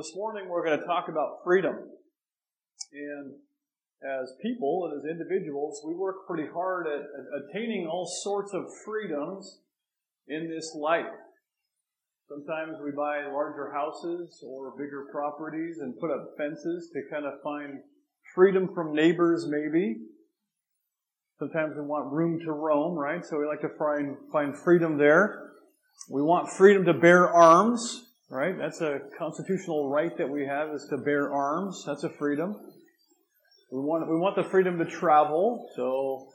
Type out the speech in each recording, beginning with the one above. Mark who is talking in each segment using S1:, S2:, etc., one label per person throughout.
S1: this morning we're going to talk about freedom. And as people and as individuals, we work pretty hard at, at attaining all sorts of freedoms in this life. Sometimes we buy larger houses or bigger properties and put up fences to kind of find freedom from neighbors, maybe. Sometimes we want room to roam, right? So we like to find, find freedom there. We want freedom to bear arms right? That's a constitutional right that we have is to bear arms. That's a freedom. We want, we want the freedom to travel. So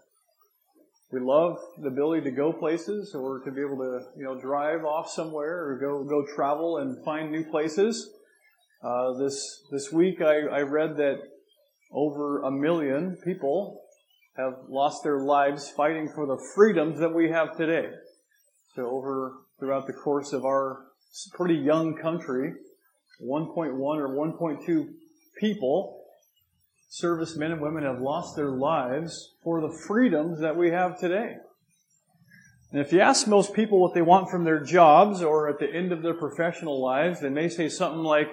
S1: we love the ability to go places or to be able to, you know, drive off somewhere or go, go travel and find new places. Uh, this, this week I, I read that over a million people have lost their lives fighting for the freedoms that we have today. So over throughout the course of our it's a pretty young country, 1.1 or 1.2 people, servicemen and women have lost their lives for the freedoms that we have today. And if you ask most people what they want from their jobs or at the end of their professional lives, they may say something like,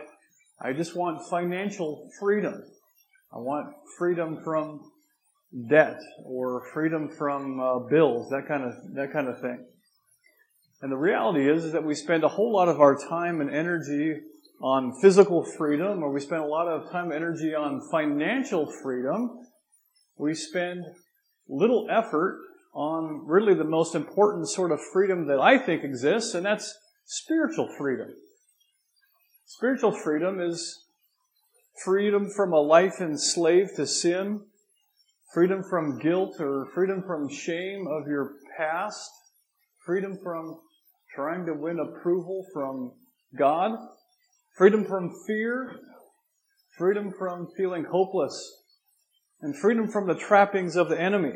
S1: I just want financial freedom. I want freedom from debt or freedom from uh, bills, that kind of, that kind of thing. And the reality is, is that we spend a whole lot of our time and energy on physical freedom, or we spend a lot of time and energy on financial freedom. We spend little effort on really the most important sort of freedom that I think exists, and that's spiritual freedom. Spiritual freedom is freedom from a life enslaved to sin, freedom from guilt or freedom from shame of your past, freedom from trying to win approval from God, freedom from fear, freedom from feeling hopeless, and freedom from the trappings of the enemy.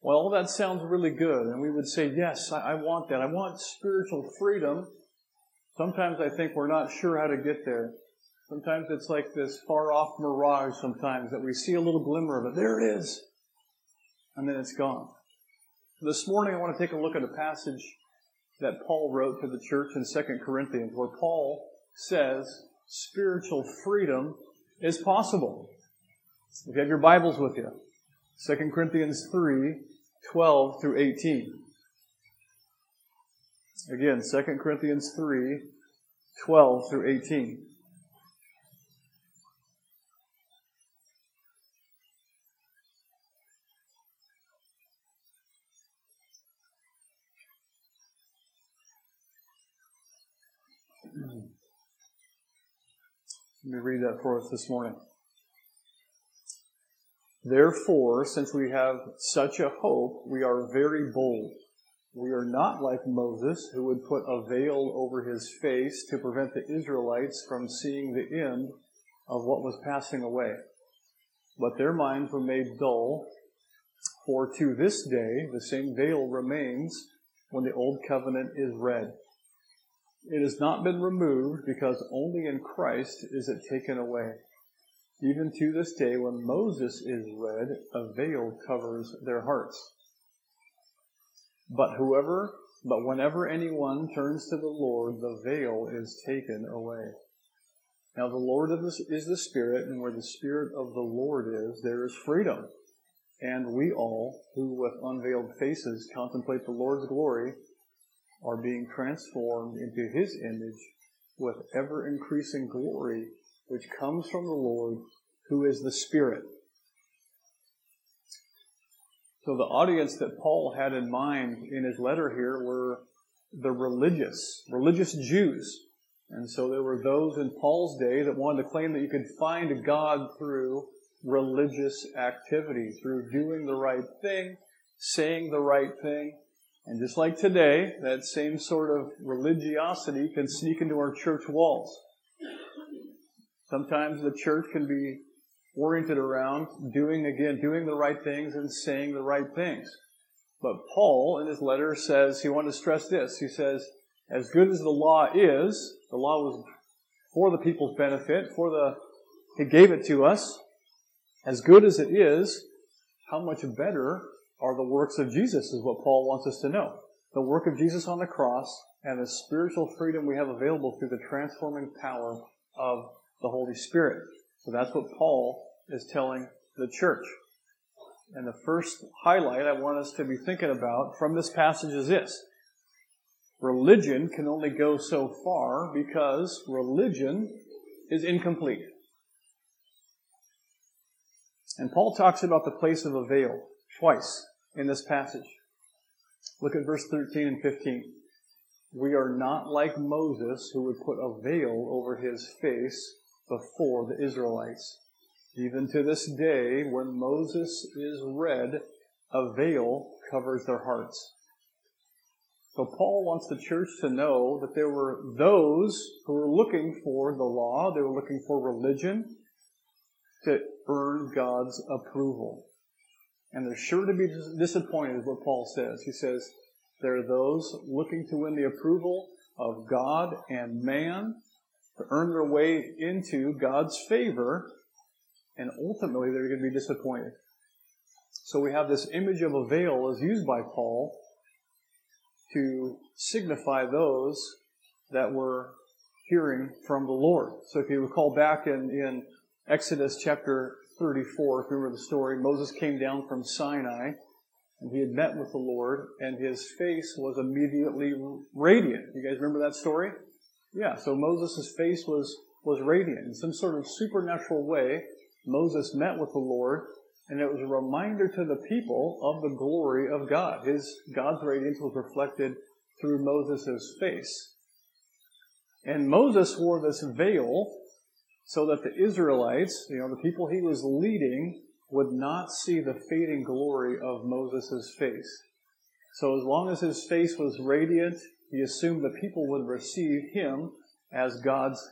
S1: Well, that sounds really good, and we would say, yes, I, I want that. I want spiritual freedom. Sometimes I think we're not sure how to get there. Sometimes it's like this far off mirage sometimes that we see a little glimmer of it. There it is. And then it's gone. This morning I want to take a look at a passage that Paul wrote to the church in 2 Corinthians where Paul says spiritual freedom is possible. If you have your Bibles with you, 2 Corinthians 3, 12 through 18. Again, 2 Corinthians 3, 12 through 18. Me read that for us this morning. Therefore, since we have such a hope, we are very bold. We are not like Moses, who would put a veil over his face to prevent the Israelites from seeing the end of what was passing away. But their minds were made dull, for to this day the same veil remains when the old covenant is read. It has not been removed because only in Christ is it taken away. Even to this day, when Moses is read, a veil covers their hearts. But whoever, but whenever anyone turns to the Lord, the veil is taken away. Now the Lord is the Spirit, and where the Spirit of the Lord is, there is freedom. And we all, who with unveiled faces contemplate the Lord's glory, are being transformed into his image with ever increasing glory, which comes from the Lord, who is the Spirit. So the audience that Paul had in mind in his letter here were the religious, religious Jews. And so there were those in Paul's day that wanted to claim that you could find God through religious activity, through doing the right thing, saying the right thing, and just like today, that same sort of religiosity can sneak into our church walls. Sometimes the church can be oriented around doing, again, doing the right things and saying the right things. But Paul, in his letter, says he wanted to stress this. He says, as good as the law is, the law was for the people's benefit, for the, he gave it to us. As good as it is, how much better are the works of Jesus, is what Paul wants us to know. the work of Jesus on the cross and the spiritual freedom we have available through the transforming power of the Holy Spirit. So that's what Paul is telling the church. And the first highlight I want us to be thinking about from this passage is this. Religion can only go so far because religion is incomplete. And Paul talks about the place of a veil twice in this passage. Look at verse 13 and 15. We are not like Moses who would put a veil over his face before the Israelites. Even to this day, when Moses is read, a veil covers their hearts. So Paul wants the church to know that there were those who were looking for the law, they were looking for religion to earn God's approval. And they're sure to be disappointed, is what Paul says. He says, there are those looking to win the approval of God and man to earn their way into God's favor, and ultimately they're going to be disappointed. So we have this image of a veil as used by Paul to signify those that were hearing from the Lord. So if you recall back in, in Exodus chapter 34, if you remember the story, Moses came down from Sinai and he had met with the Lord and his face was immediately radiant. You guys remember that story? Yeah, so Moses' face was, was radiant. In some sort of supernatural way, Moses met with the Lord and it was a reminder to the people of the glory of God. His God's radiance was reflected through Moses' face. And Moses wore this veil so that the Israelites, you know, the people he was leading, would not see the fading glory of Moses' face. So as long as his face was radiant, he assumed the people would receive him as God's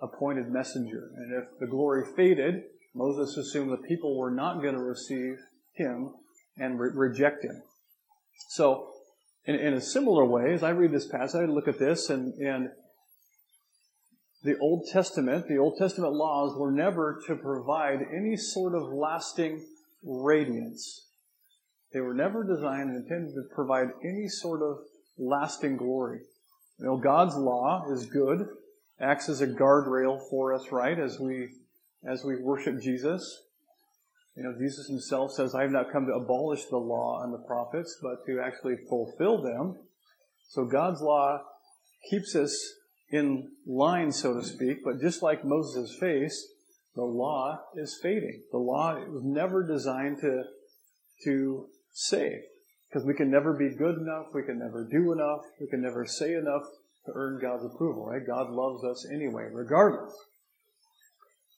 S1: appointed messenger. And if the glory faded, Moses assumed the people were not going to receive him and re- reject him. So, in, in, a similar way, as I read this passage, I look at this and, and the Old Testament, the Old Testament laws were never to provide any sort of lasting radiance. They were never designed and intended to provide any sort of lasting glory. You know, God's law is good, acts as a guardrail for us, right, as we as we worship Jesus. You know, Jesus himself says, I have not come to abolish the law and the prophets, but to actually fulfill them. So God's law keeps us in line, so to speak, but just like Moses' face, the law is fading. The law was never designed to, to save. Because we can never be good enough, we can never do enough, we can never say enough to earn God's approval, right? God loves us anyway, regardless.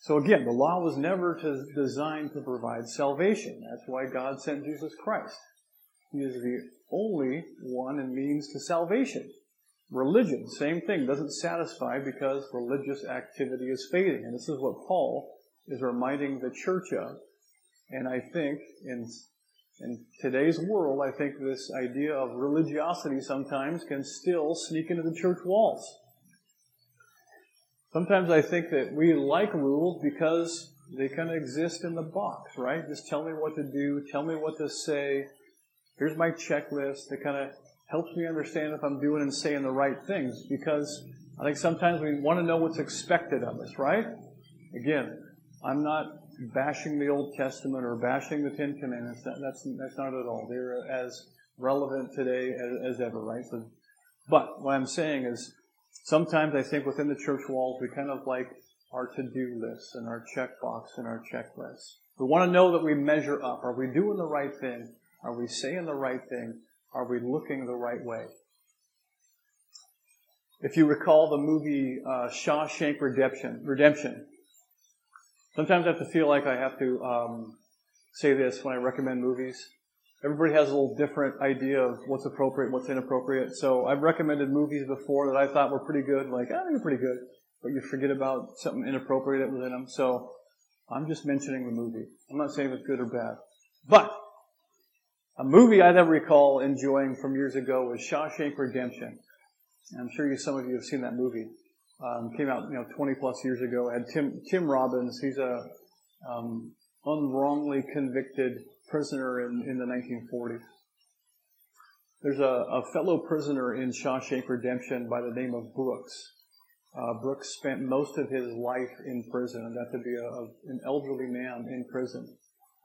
S1: So again, the law was never to, designed to provide salvation. That's why God sent Jesus Christ. He is the only one and means to salvation. Religion, same thing, doesn't satisfy because religious activity is fading. And this is what Paul is reminding the church of. And I think in, in today's world, I think this idea of religiosity sometimes can still sneak into the church walls. Sometimes I think that we like rules because they kind of exist in the box, right? Just tell me what to do, tell me what to say. Here's my checklist. It kind of helps me understand if I'm doing and saying the right things because I think sometimes we want to know what's expected of us, right? Again, I'm not bashing the Old Testament or bashing the Ten Commandments. That, that's that's not at all. They're as relevant today as, as ever, right? So, but what I'm saying is sometimes I think within the church walls, we kind of like our to-do lists and our checkbox and our checklists. We want to know that we measure up. Are we doing the right thing? Are we saying the right thing? Are we looking the right way? If you recall the movie uh, Shawshank Redemption, Redemption, sometimes I have to feel like I have to um, say this when I recommend movies everybody has a little different idea of what's appropriate, what's inappropriate. So I've recommended movies before that I thought were pretty good, like, I oh, they're pretty good, but you forget about something inappropriate that was in them. So I'm just mentioning the movie. I'm not saying it's good or bad. But a movie I never recall enjoying from years ago was Shawshank Redemption. I'm sure you, some of you have seen that movie. Um, came out, you know, 20 plus years ago. It had Tim Tim Robbins. He's a um, unwrongly convicted prisoner in, in the 1940s. There's a, a fellow prisoner in Shawshank Redemption by the name of Brooks. Uh, Brooks spent most of his life in prison, got to be a, a, an elderly man in prison.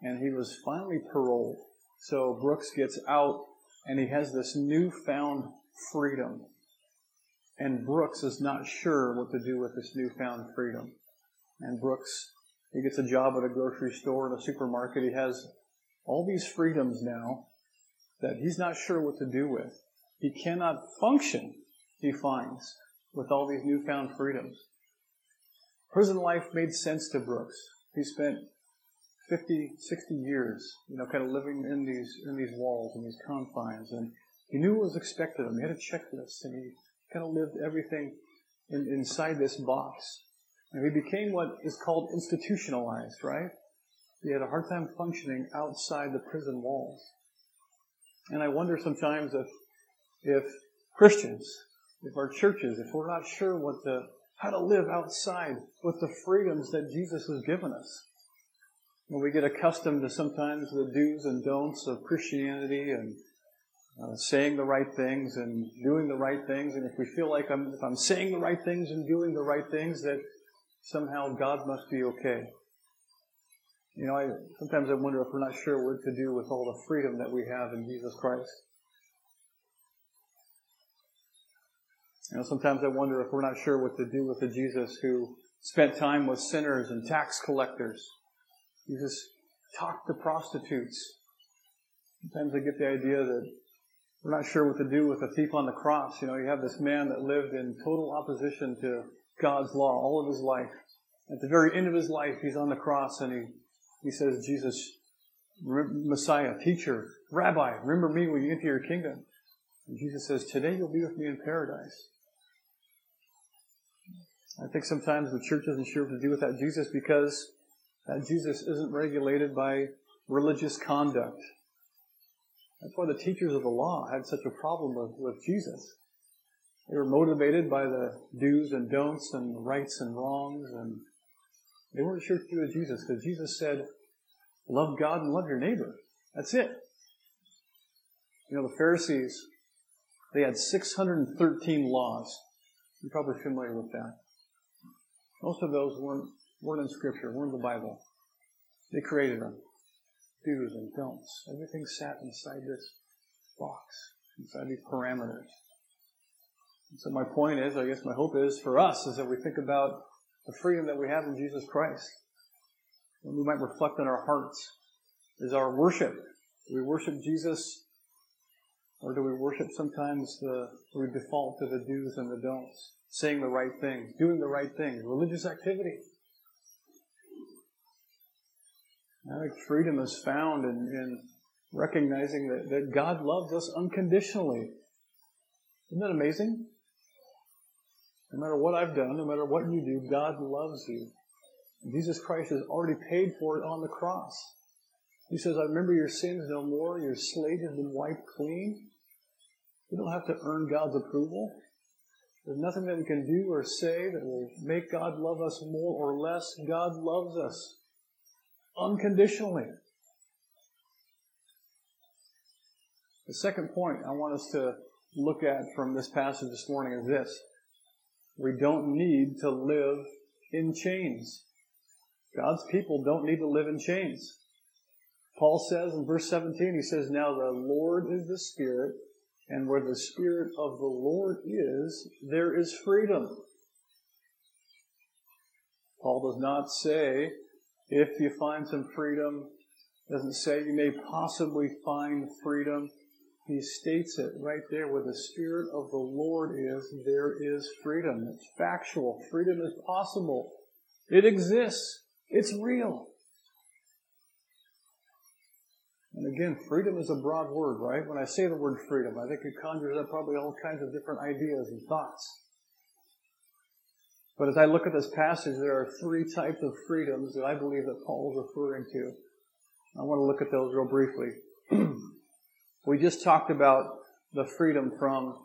S1: And he was finally paroled. So Brooks gets out, and he has this newfound freedom. And Brooks is not sure what to do with this newfound freedom. And Brooks, he gets a job at a grocery store and a supermarket. He has all these freedoms now that he's not sure what to do with. He cannot function, he finds, with all these newfound freedoms. Prison life made sense to Brooks. He spent 50, 60 years, you know, kind of living in these, in these walls and these confines. And he knew what was expected of him. He had a checklist and he kind of lived everything in, inside this box. And he became what is called institutionalized, right? He had a hard time functioning outside the prison walls. And I wonder sometimes if, if Christians, if our churches, if we're not sure what to, how to live outside with the freedoms that Jesus has given us. When we get accustomed to sometimes the do's and don'ts of Christianity and uh, saying the right things and doing the right things, and if we feel like I'm, if I'm saying the right things and doing the right things, that somehow God must be okay. You know, I, sometimes I wonder if we're not sure what to do with all the freedom that we have in Jesus Christ. You know, sometimes I wonder if we're not sure what to do with the Jesus who spent time with sinners and tax collectors. Jesus talked to prostitutes. Sometimes I get the idea that we're not sure what to do with the thief on the cross. You know, you have this man that lived in total opposition to God's law all of his life. At the very end of his life, he's on the cross and he, he says, Jesus, Messiah, teacher, rabbi, remember me when you enter your kingdom. And Jesus says, today you'll be with me in paradise. I think sometimes the church isn't sure what to do with that Jesus because that Jesus isn't regulated by religious conduct. That's why the teachers of the law had such a problem with, with Jesus. They were motivated by the do's and don'ts and rights and wrongs, and they weren't sure to do with Jesus because Jesus said, Love God and love your neighbor. That's it. You know, the Pharisees, they had 613 laws. You're probably familiar with that. Most of those weren't, weren't in Scripture, weren't in the Bible. They created them. Do's and don'ts. Everything sat inside this box, inside these parameters. And so my point is, I guess my hope is for us, is that we think about the freedom that we have in Jesus Christ. And we might reflect on our hearts. Is our worship, do we worship Jesus or do we worship sometimes the, we default to the do's and the don'ts? saying the right things, doing the right things, religious activity. I think freedom is found in, in recognizing that, that God loves us unconditionally. Isn't that amazing? No matter what I've done, no matter what you do, God loves you. Jesus Christ has already paid for it on the cross. He says, I remember your sins no more. Your slate has been wiped clean. You don't have to earn God's approval. There's nothing that we can do or say that will make God love us more or less. God loves us unconditionally. The second point I want us to look at from this passage this morning is this. We don't need to live in chains. God's people don't need to live in chains. Paul says in verse 17, he says, Now the Lord is the Spirit, and where the Spirit of the Lord is, there is freedom. Paul does not say, if you find some freedom, doesn't say you may possibly find freedom. He states it right there where the Spirit of the Lord is, there is freedom. It's factual. Freedom is possible. It exists. It's real. And again, freedom is a broad word, right? When I say the word freedom, I think it conjures up probably all kinds of different ideas and thoughts. But as I look at this passage, there are three types of freedoms that I believe that Paul is referring to. I want to look at those real briefly. we just talked about the freedom from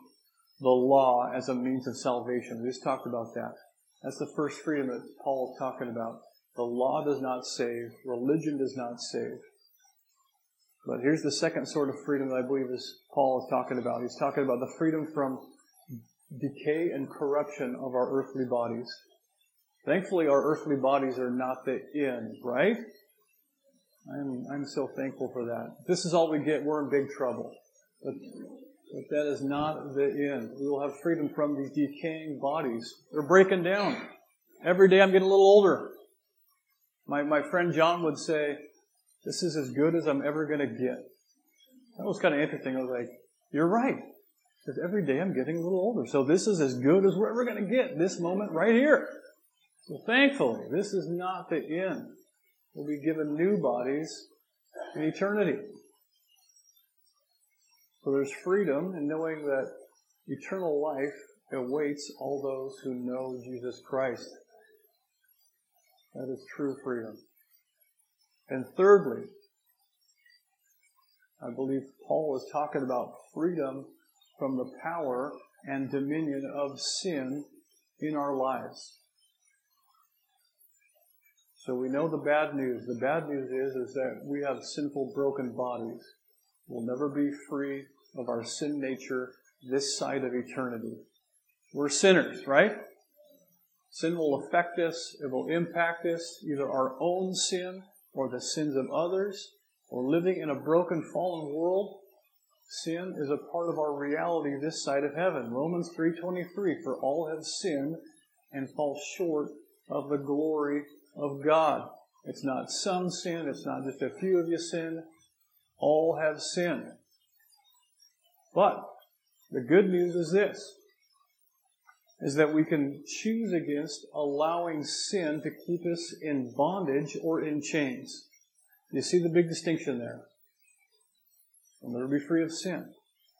S1: the law as a means of salvation. We just talked about that. That's the first freedom that Paul is talking about. The law does not save. Religion does not save. But here's the second sort of freedom that I believe is Paul is talking about. He's talking about the freedom from decay and corruption of our earthly bodies. Thankfully, our earthly bodies are not the end, right? I'm, I'm so thankful for that. If this is all we get, we're in big trouble. But, but that is not the end. We will have freedom from these decaying bodies. They're breaking down. Every day I'm getting a little older. My, my friend John would say, this is as good as I'm ever going to get. That was kind of interesting. I was like, you're right. Because every day I'm getting a little older. So this is as good as we're ever going to get this moment right here. So thankfully, this is not the end. We'll be given new bodies in eternity. So there's freedom in knowing that eternal life awaits all those who know Jesus Christ. That is true freedom. And thirdly, I believe Paul is talking about freedom from the power and dominion of sin in our lives. So we know the bad news. The bad news is, is that we have sinful, broken bodies. We'll never be free of our sin nature this side of eternity. We're sinners, right? Sin will affect us. It will impact us, either our own sin or the sins of others, or living in a broken, fallen world. Sin is a part of our reality this side of heaven. Romans 3.23, for all have sinned and fall short of the glory of God. It's not some sin, it's not just a few of you sin. All have sinned. But the good news is this is that we can choose against allowing sin to keep us in bondage or in chains. You see the big distinction there. We'll never be free of sin.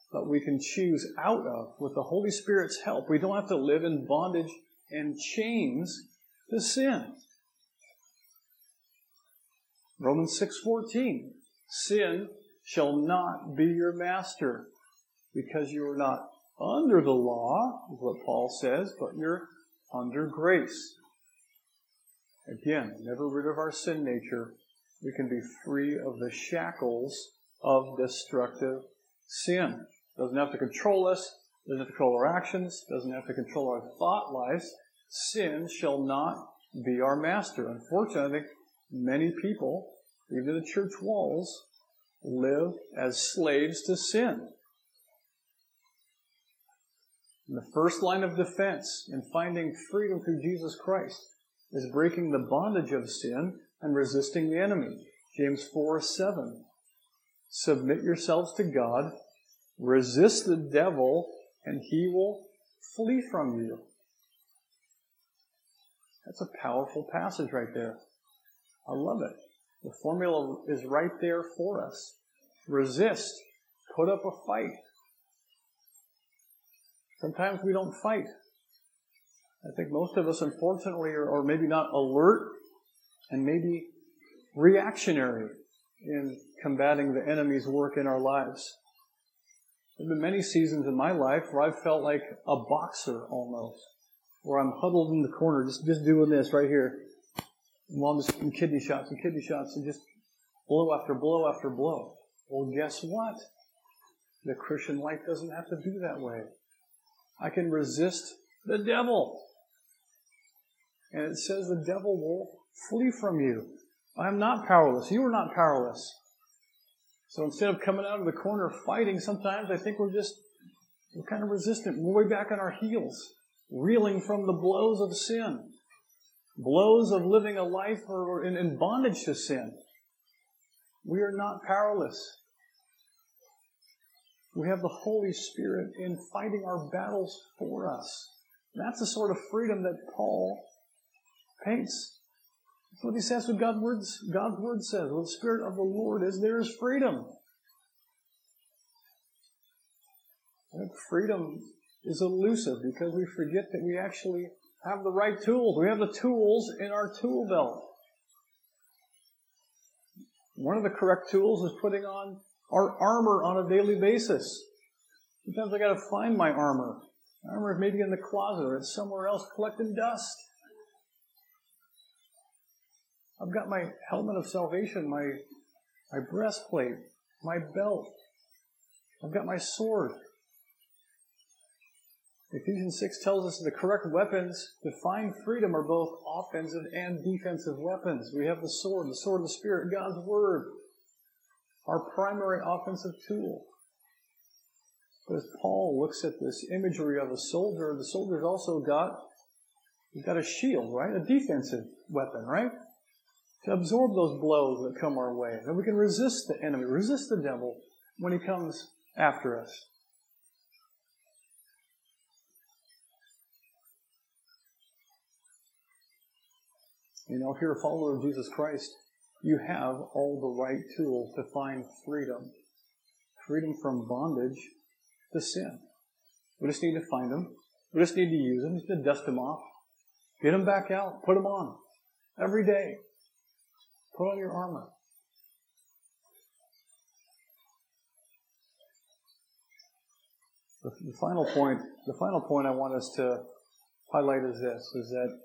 S1: But we can choose out of, with the Holy Spirit's help. We don't have to live in bondage and chains to sin. Romans 6:14 Sin shall not be your master because you are not under the law, is what Paul says, but you're under grace. Again, never rid of our sin nature. We can be free of the shackles of destructive sin. Doesn't have to control us, doesn't have to control our actions, doesn't have to control our thought lives. Sin shall not be our master. Unfortunately, many people, even in the church walls, live as slaves to sin. And the first line of defense in finding freedom through Jesus Christ is breaking the bondage of sin and resisting the enemy. James 4 7. Submit yourselves to God, resist the devil, and he will flee from you. That's a powerful passage right there. I love it. The formula is right there for us. Resist. Put up a fight. Sometimes we don't fight. I think most of us, unfortunately, are, maybe not alert and maybe reactionary in combating the enemy's work in our lives. There have been many seasons in my life where I've felt like a boxer almost, where I'm huddled in the corner, just, just doing this right here. While I'm just getting kidney shots and kidney shots and just blow after blow after blow. Well, guess what? The Christian life doesn't have to be that way. I can resist the devil. And it says the devil will flee from you. I am not powerless. You are not powerless. So instead of coming out of the corner fighting, sometimes I think we're just we're kind of resistant. We're way back on our heels, reeling from the blows of sin, blows of living a life or in, in bondage to sin. We are not powerless. We have the Holy Spirit in fighting our battles for us. That's the sort of freedom that Paul paints. What he says what God's word, God's word says. Where the Spirit of the Lord is, there is freedom. Think freedom is elusive because we forget that we actually have the right tools. We have the tools in our tool belt. One of the correct tools is putting on our armor on a daily basis. Sometimes I gotta find my armor. Armor is maybe in the closet or it's somewhere else collecting dust. I've got my helmet of salvation, my, my breastplate. my belt. I've got my sword. Ephesians 6 tells us the correct weapons to find freedom are both offensive and defensive weapons. We have the sword, the sword of the Spirit, God's Word, our primary offensive tool. But as Paul looks at this imagery of a soldier, the soldier's also got, he's got a shield, right? A defensive weapon, right? To absorb those blows that come our way. That we can resist the enemy, resist the devil when he comes after us. You know, if you're a follower of Jesus Christ, you have all the right tools to find freedom. Freedom from bondage to sin. We just need to find them. We just need to use them. Just to dust them off. Get them back out. Put them on. Every day. Put on your armor. The, the final point, the final point I want us to highlight is this, is that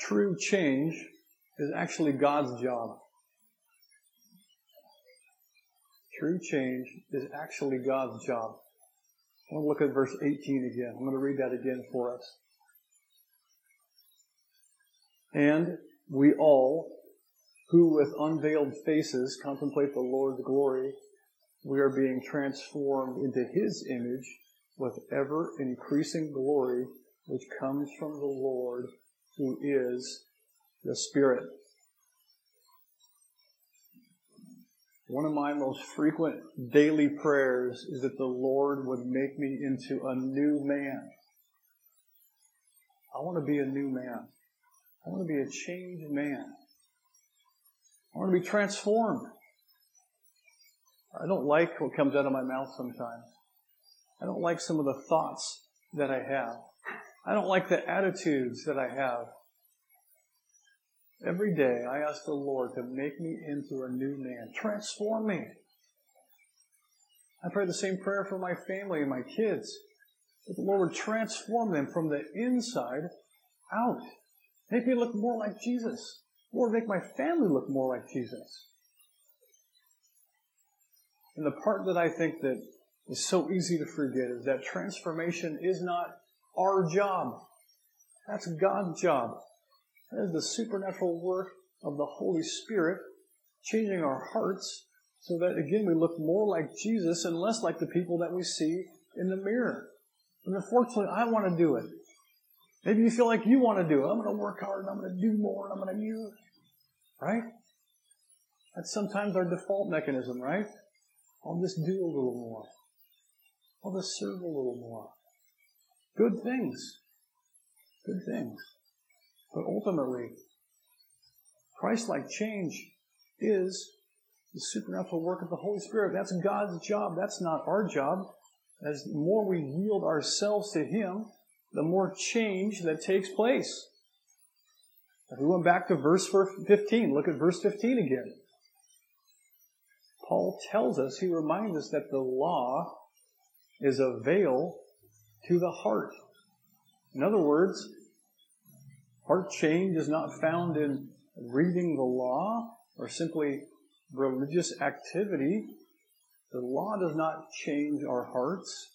S1: true change is actually God's job. True change is actually God's job. I want to look at verse 18 again. I'm going to read that again for us. And we all, who with unveiled faces contemplate the Lord's glory, we are being transformed into His image with ever increasing glory, which comes from the Lord who is the Spirit. One of my most frequent daily prayers is that the Lord would make me into a new man. I want to be a new man. I want to be a changed man. I want to be transformed. I don't like what comes out of my mouth sometimes. I don't like some of the thoughts that I have. I don't like the attitudes that I have. Every day I ask the Lord to make me into a new man, transform me. I pray the same prayer for my family and my kids. That the Lord would transform them from the inside out. Make me look more like Jesus. Lord, make my family look more like Jesus. And the part that I think that is so easy to forget is that transformation is not our job. That's God's job. That is the supernatural work of the Holy Spirit changing our hearts so that again we look more like Jesus and less like the people that we see in the mirror. And unfortunately, I want to do it. Maybe you feel like you want to do it. I'm going to work hard and I'm going to do more and I'm going to it. Right? That's sometimes our default mechanism, right? I'll just do a little more. I'll just serve a little more. Good things. Good things. But ultimately, Christ-like change is the supernatural work of the Holy Spirit. That's God's job. That's not our job. As more we yield ourselves to Him, the more change that takes place. If we went back to verse 15, look at verse 15 again. Paul tells us, he reminds us that the law is a veil to the heart. In other words, heart change is not found in reading the law or simply religious activity. The law does not change our hearts.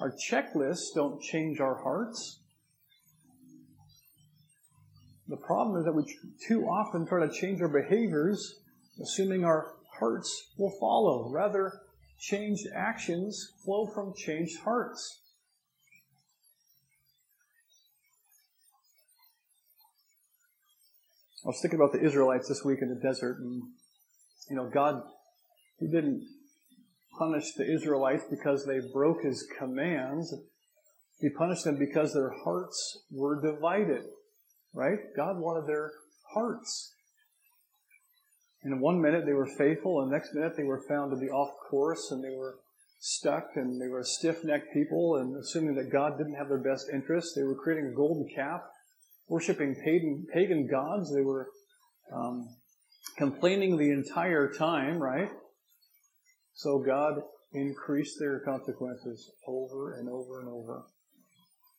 S1: Our checklists don't change our hearts. The problem is that we too often try to change our behaviors, assuming our hearts will follow. Rather, changed actions flow from changed hearts. I was thinking about the Israelites this week in the desert, and you know, God, He didn't punish the Israelites because they broke His commands. He punished them because their hearts were divided. Right? God wanted their hearts. In one minute they were faithful, and the next minute they were found to be off course, and they were stuck, and they were stiff-necked people, and assuming that God didn't have their best interests, they were creating a golden calf worshiping pagan, pagan gods. They were um, complaining the entire time, right? So God increased their consequences over and over and over.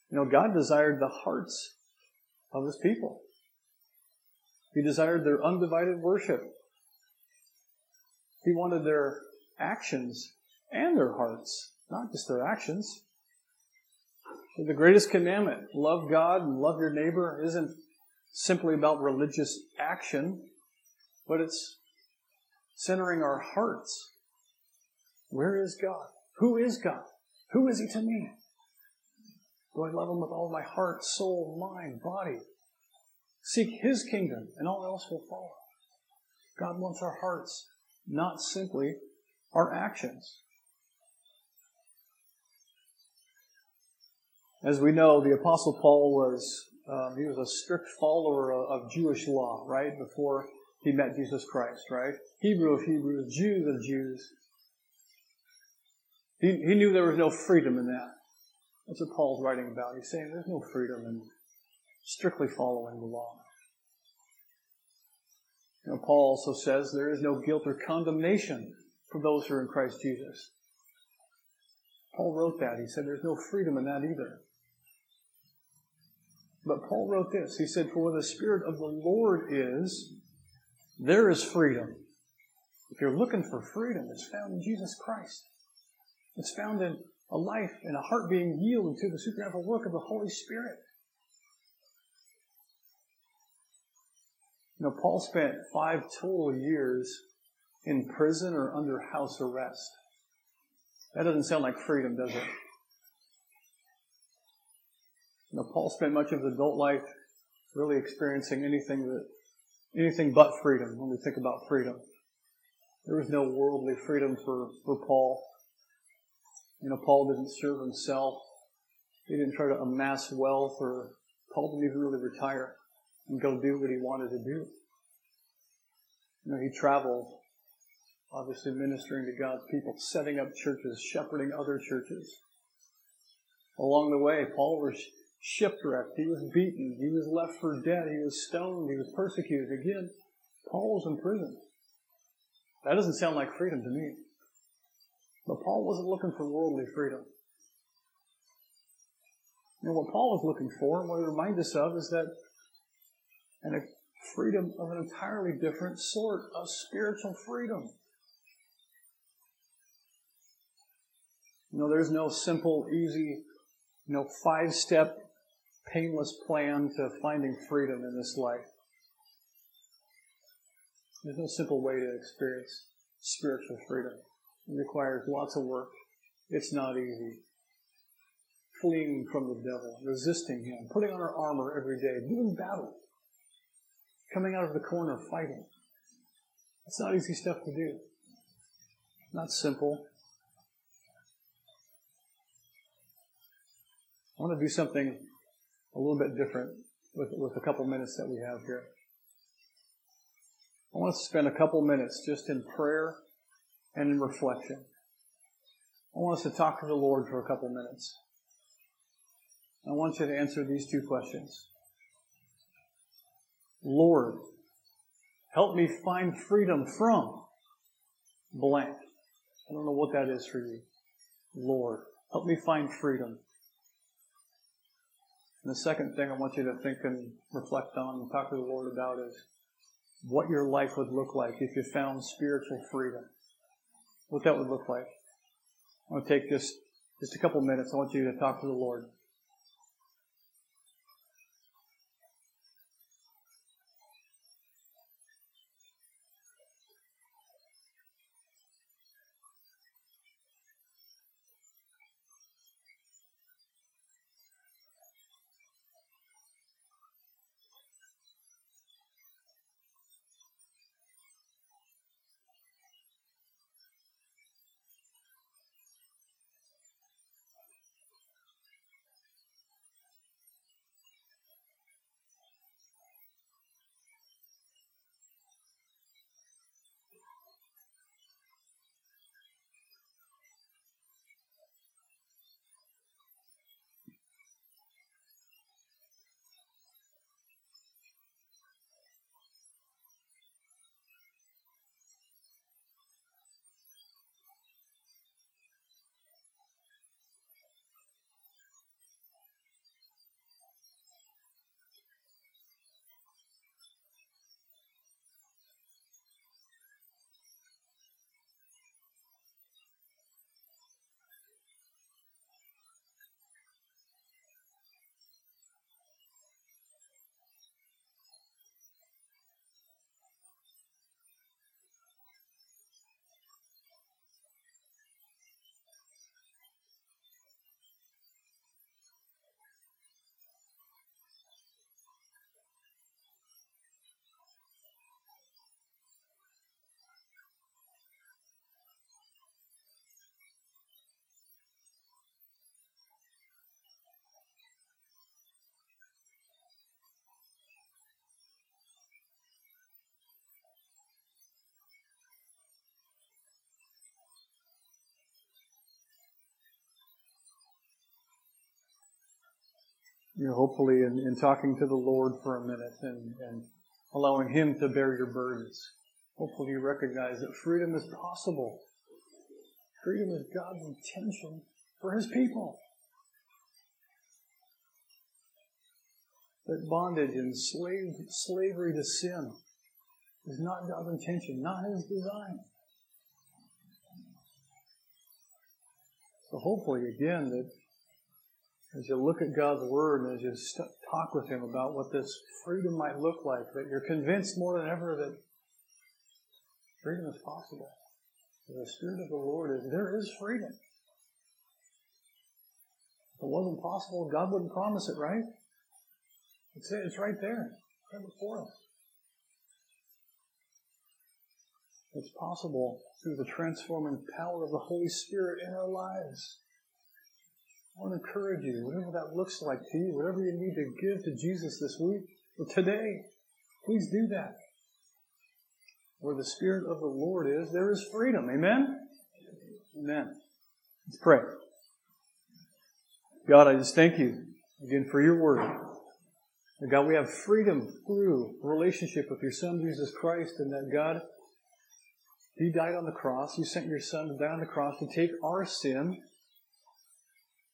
S1: You know, God desired the hearts of his people. He desired their undivided worship. He wanted their actions and their hearts, not just their actions. So the greatest commandment, love God and love your neighbor, isn't simply about religious action, but it's centering our hearts. Where is God? Who is God? Who is He to me? Do I love Him with all my heart, soul, mind, body? Seek His kingdom, and all else will follow. God wants our hearts, not simply our actions. As we know, the Apostle Paul was um, he was a strict follower of, of Jewish law, right? Before he met Jesus Christ, right? Hebrew of Hebrews, Jews of Jews. He, he knew there was no freedom in that. That's what Paul's writing about. He's saying there's no freedom in strictly following the law. You know, Paul also says there is no guilt or condemnation for those who are in Christ Jesus. Paul wrote that. He said there's no freedom in that either. But Paul wrote this. He said, For where the Spirit of the Lord is, there is freedom. If you're looking for freedom, it's found in Jesus Christ. It's found in a life and a heart being yielded to the supernatural work of the Holy Spirit. You know, Paul spent five total years in prison or under house arrest. That doesn't sound like freedom, does it? You know, Paul spent much of his adult life really experiencing anything that anything but freedom when we think about freedom. There was no worldly freedom for, for Paul. You know, Paul didn't serve himself. He didn't try to amass wealth or Paul didn't even really retire and go do what he wanted to do. You know, he traveled, obviously ministering to God's people, setting up churches, shepherding other churches. Along the way, Paul was shipwrecked. He was beaten. He was left for dead. He was stoned. He was persecuted. Again, Paul was in prison. That doesn't sound like freedom to me. But Paul wasn't looking for worldly freedom. Know, what Paul was looking for, and what he reminds us of, is that and a freedom of an entirely different sort of spiritual freedom. You know, there's no simple, easy, you know, five step painless plan to finding freedom in this life. There's no simple way to experience spiritual freedom. Requires lots of work. It's not easy. Fleeing from the devil, resisting him, putting on our armor every day, doing battle, coming out of the corner fighting. It's not easy stuff to do. Not simple. I want to do something a little bit different with, with a couple minutes that we have here. I want to spend a couple minutes just in prayer and in reflection. I want us to talk to the Lord for a couple minutes. I want you to answer these two questions. Lord, help me find freedom from blank. I don't know what that is for you. Lord, help me find freedom and the second thing I want you to think and reflect on and talk to the Lord about is what your life would look like if you found spiritual freedom. What that would look like. I want to take just, just a couple minutes. I want you to talk to the Lord. You know, hopefully in, in talking to the Lord for a minute and, and allowing Him to bear your burdens. Hopefully you recognize that freedom is possible. Freedom is God's intention for His people. That bondage and slave, slavery to sin is not God's intention, not His design. So hopefully, again, that as you look at God's Word and as you st- talk with Him about what this freedom might look like, that you're convinced more than ever that freedom is possible. The Spirit of the Lord is, there is freedom. If it wasn't possible, God wouldn't promise it, right? It's, it's right there. Right before us. It's possible through the transforming power of the Holy Spirit in our lives. I want to encourage you, whatever that looks like to you, whatever you need to give to Jesus this week or today, please do that. Where the Spirit of the Lord is, there is freedom. Amen? Amen. Let's pray. God, I just thank you again for your word. God, we have freedom through relationship with your Son, Jesus Christ, and that God, He died on the cross. You sent your Son on the cross to take our sin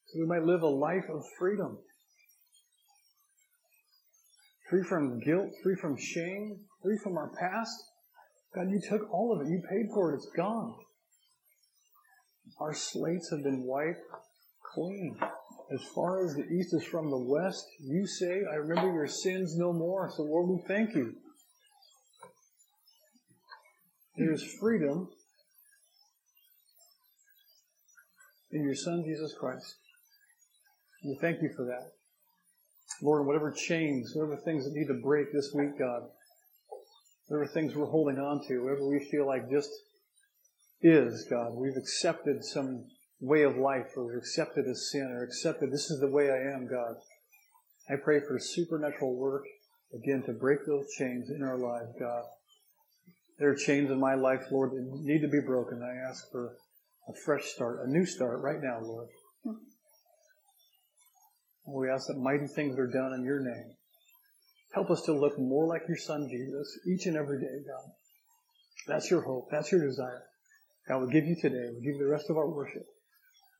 S1: so we might live a life of freedom. Free from guilt, free from shame, free from our past. God, you took all of it. You paid for it. It's gone. Our slates have been wiped clean. As far as the east is from the west, you say, I remember your sins no more. So, Lord, we thank you. There is freedom in your Son, Jesus Christ. We thank you for that. Lord, whatever chains, whatever things that need to break this week, God, whatever things we're holding on to, whatever we feel like just is, God, we've accepted some way of life or we've accepted a sin or accepted this is the way I am, God. I pray for supernatural work, again, to break those chains in our lives, God. There are chains in my life, Lord, that need to be broken. I ask for a fresh start, a new start right now, Lord. We ask that mighty things are done in your name. Help us to look more like your son Jesus each and every day, God. That's your hope. That's your desire. God, we give you today. We give you the rest of our worship.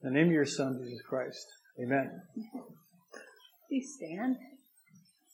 S1: In the name of your son, Jesus Christ. Amen.
S2: Please stand.